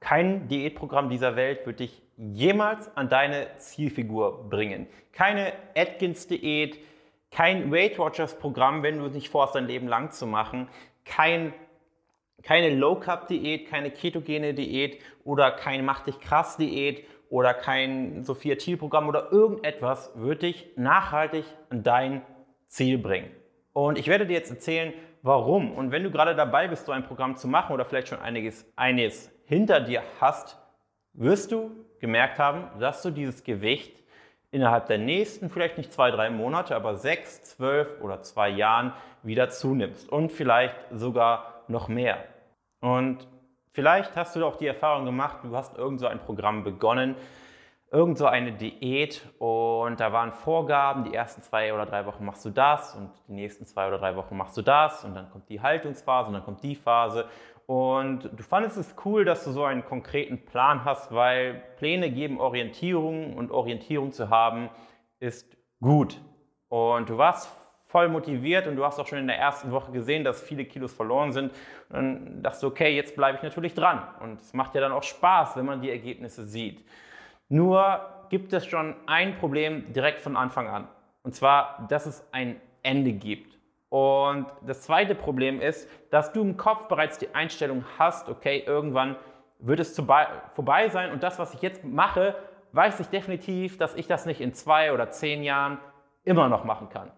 Kein Diätprogramm dieser Welt wird dich jemals an deine Zielfigur bringen. Keine Atkins-Diät, kein Weight Watchers-Programm, wenn du es nicht vorhast, dein Leben lang zu machen, kein, keine Low-Carb-Diät, keine ketogene Diät oder kein Mach dich krass-Diät oder kein Sophia Thiel-Programm oder irgendetwas wird dich nachhaltig an dein Ziel bringen. Und ich werde dir jetzt erzählen, warum. Und wenn du gerade dabei bist, so ein Programm zu machen oder vielleicht schon einiges, einiges hinter dir hast, wirst du gemerkt haben, dass du dieses Gewicht innerhalb der nächsten, vielleicht nicht zwei, drei Monate, aber sechs, zwölf oder zwei Jahren wieder zunimmst und vielleicht sogar noch mehr. Und vielleicht hast du auch die Erfahrung gemacht, du hast irgend so ein Programm begonnen, irgend so eine Diät und da waren Vorgaben, die ersten zwei oder drei Wochen machst du das und die nächsten zwei oder drei Wochen machst du das und dann kommt die Haltungsphase und dann kommt die Phase und du fandest es cool, dass du so einen konkreten Plan hast, weil Pläne geben Orientierung und Orientierung zu haben ist gut. Und du warst voll motiviert und du hast auch schon in der ersten Woche gesehen, dass viele Kilos verloren sind. Und dann dachtest du, okay, jetzt bleibe ich natürlich dran. Und es macht ja dann auch Spaß, wenn man die Ergebnisse sieht. Nur gibt es schon ein Problem direkt von Anfang an. Und zwar, dass es ein Ende gibt. Und das zweite Problem ist, dass du im Kopf bereits die Einstellung hast, okay, irgendwann wird es vorbei sein und das, was ich jetzt mache, weiß ich definitiv, dass ich das nicht in zwei oder zehn Jahren immer noch machen kann.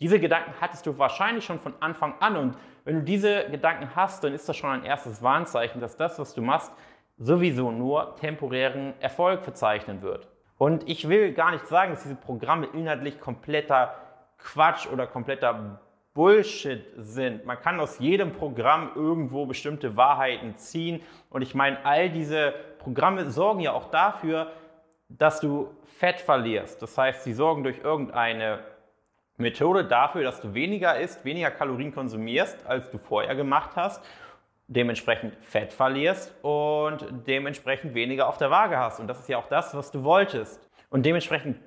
Diese Gedanken hattest du wahrscheinlich schon von Anfang an und wenn du diese Gedanken hast, dann ist das schon ein erstes Warnzeichen, dass das, was du machst, sowieso nur temporären Erfolg verzeichnen wird. Und ich will gar nicht sagen, dass diese Programme inhaltlich kompletter Quatsch oder kompletter Bullshit sind. Man kann aus jedem Programm irgendwo bestimmte Wahrheiten ziehen. Und ich meine, all diese Programme sorgen ja auch dafür, dass du Fett verlierst. Das heißt, sie sorgen durch irgendeine Methode dafür, dass du weniger isst, weniger Kalorien konsumierst, als du vorher gemacht hast, dementsprechend Fett verlierst und dementsprechend weniger auf der Waage hast. Und das ist ja auch das, was du wolltest. Und dementsprechend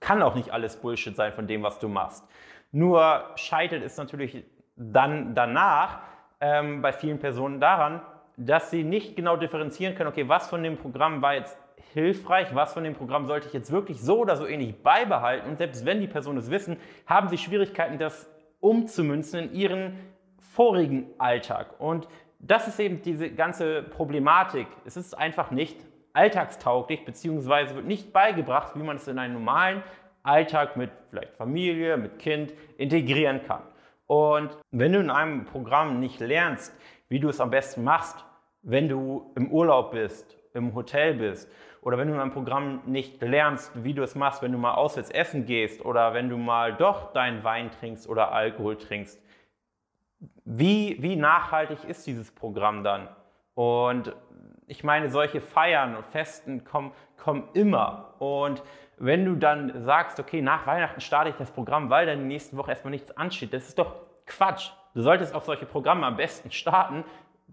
kann auch nicht alles Bullshit sein von dem, was du machst. Nur scheitert es natürlich dann danach ähm, bei vielen Personen daran, dass sie nicht genau differenzieren können, okay, was von dem Programm war jetzt hilfreich, was von dem Programm sollte ich jetzt wirklich so oder so ähnlich beibehalten. Und selbst wenn die Personen es wissen, haben sie Schwierigkeiten, das umzumünzen in ihren vorigen Alltag. Und das ist eben diese ganze Problematik. Es ist einfach nicht alltagstauglich, beziehungsweise wird nicht beigebracht, wie man es in einem normalen Alltag mit vielleicht Familie, mit Kind integrieren kann. Und wenn du in einem Programm nicht lernst, wie du es am besten machst, wenn du im Urlaub bist, im Hotel bist, oder wenn du in einem Programm nicht lernst, wie du es machst, wenn du mal auswärts essen gehst oder wenn du mal doch deinen Wein trinkst oder Alkohol trinkst, wie, wie nachhaltig ist dieses Programm dann? Und ich meine, solche Feiern und Festen kommen, kommen immer. Und wenn du dann sagst, okay, nach Weihnachten starte ich das Programm, weil dann die nächste Woche erstmal nichts ansteht, das ist doch Quatsch. Du solltest auch solche Programme am besten starten,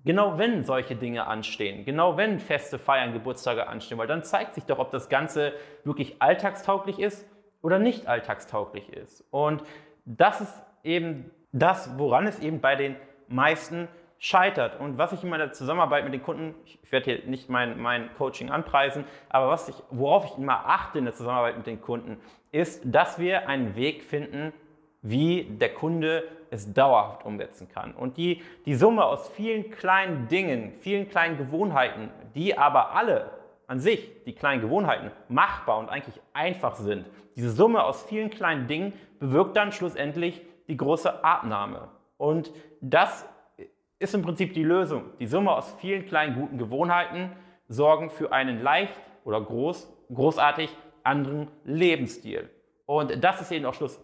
genau wenn solche Dinge anstehen, genau wenn feste Feiern, Geburtstage anstehen, weil dann zeigt sich doch, ob das Ganze wirklich alltagstauglich ist oder nicht alltagstauglich ist. Und das ist eben das, woran es eben bei den meisten scheitert. Und was ich in meiner Zusammenarbeit mit den Kunden, ich werde hier nicht mein, mein Coaching anpreisen, aber was ich, worauf ich immer achte in der Zusammenarbeit mit den Kunden, ist, dass wir einen Weg finden, wie der Kunde es dauerhaft umsetzen kann. Und die, die Summe aus vielen kleinen Dingen, vielen kleinen Gewohnheiten, die aber alle an sich, die kleinen Gewohnheiten, machbar und eigentlich einfach sind, diese Summe aus vielen kleinen Dingen bewirkt dann schlussendlich die große Abnahme. Und das ist im Prinzip die Lösung. Die Summe aus vielen kleinen guten Gewohnheiten sorgen für einen leicht oder groß, großartig anderen Lebensstil. Und das ist eben auch Schluss,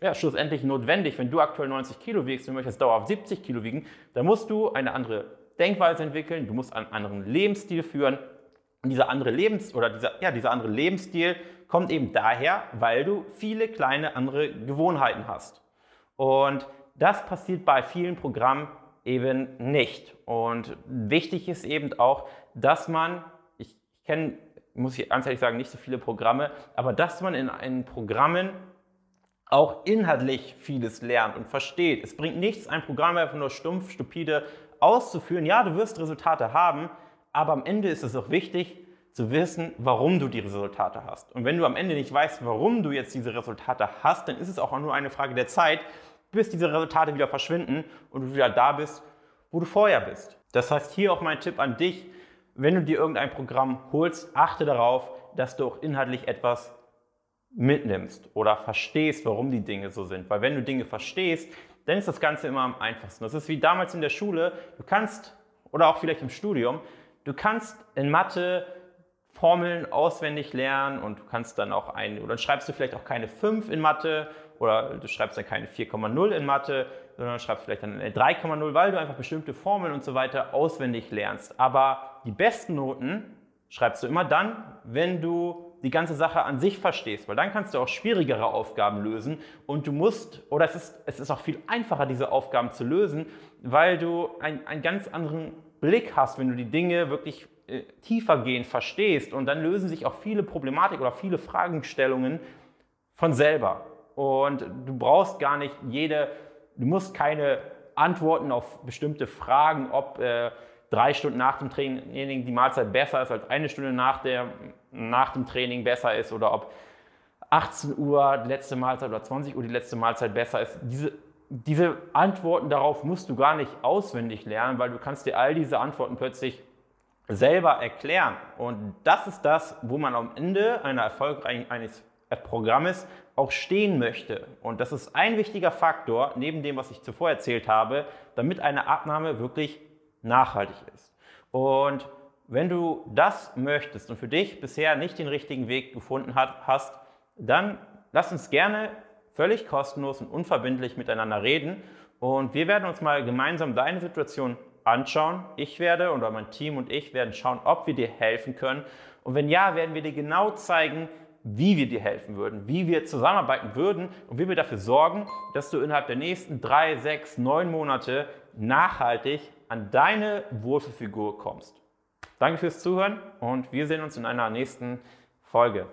ja, schlussendlich notwendig. Wenn du aktuell 90 Kilo wiegst und möchtest dauerhaft 70 Kilo wiegen, dann musst du eine andere Denkweise entwickeln, du musst einen anderen Lebensstil führen. Und dieser andere Lebens oder dieser, ja, dieser andere Lebensstil kommt eben daher, weil du viele kleine andere Gewohnheiten hast. Und das passiert bei vielen Programmen eben nicht. Und wichtig ist eben auch, dass man, ich kenne, muss ich ganz ehrlich sagen, nicht so viele Programme, aber dass man in, in Programmen auch inhaltlich vieles lernt und versteht. Es bringt nichts, ein Programm einfach nur stumpf, stupide auszuführen. Ja, du wirst Resultate haben, aber am Ende ist es auch wichtig zu wissen, warum du die Resultate hast. Und wenn du am Ende nicht weißt, warum du jetzt diese Resultate hast, dann ist es auch nur eine Frage der Zeit, bis diese Resultate wieder verschwinden und du wieder da bist, wo du vorher bist. Das heißt, hier auch mein Tipp an dich, wenn du dir irgendein Programm holst, achte darauf, dass du auch inhaltlich etwas mitnimmst oder verstehst, warum die Dinge so sind. Weil wenn du Dinge verstehst, dann ist das Ganze immer am einfachsten. Das ist wie damals in der Schule. Du kannst, oder auch vielleicht im Studium, du kannst in Mathe Formeln auswendig lernen und du kannst dann auch ein, oder schreibst du vielleicht auch keine 5 in Mathe oder du schreibst dann keine 4,0 in Mathe, sondern schreibst vielleicht dann eine 3,0, weil du einfach bestimmte Formeln und so weiter auswendig lernst. Aber die besten Noten schreibst du immer dann, wenn du die ganze Sache an sich verstehst, weil dann kannst du auch schwierigere Aufgaben lösen und du musst, oder es ist, es ist auch viel einfacher, diese Aufgaben zu lösen, weil du ein, einen ganz anderen Blick hast, wenn du die Dinge wirklich äh, tiefergehend verstehst und dann lösen sich auch viele Problematik oder viele Fragestellungen von selber. Und du brauchst gar nicht jede, du musst keine Antworten auf bestimmte Fragen, ob äh, drei Stunden nach dem Training die Mahlzeit besser ist als eine Stunde nach, der, nach dem Training besser ist oder ob 18 Uhr die letzte Mahlzeit oder 20 Uhr die letzte Mahlzeit besser ist. Diese, diese Antworten darauf musst du gar nicht auswendig lernen, weil du kannst dir all diese Antworten plötzlich selber erklären. Und das ist das, wo man am Ende einer erfolgreichen eines Programmes auch stehen möchte. Und das ist ein wichtiger Faktor, neben dem, was ich zuvor erzählt habe, damit eine Abnahme wirklich nachhaltig ist. Und wenn du das möchtest und für dich bisher nicht den richtigen Weg gefunden hast, dann lass uns gerne völlig kostenlos und unverbindlich miteinander reden und wir werden uns mal gemeinsam deine Situation anschauen. Ich werde oder mein Team und ich werden schauen, ob wir dir helfen können. Und wenn ja, werden wir dir genau zeigen, wie wir dir helfen würden, wie wir zusammenarbeiten würden und wie wir dafür sorgen, dass du innerhalb der nächsten drei, sechs, neun Monate nachhaltig an deine Wohlfühlfigur kommst. Danke fürs Zuhören und wir sehen uns in einer nächsten Folge.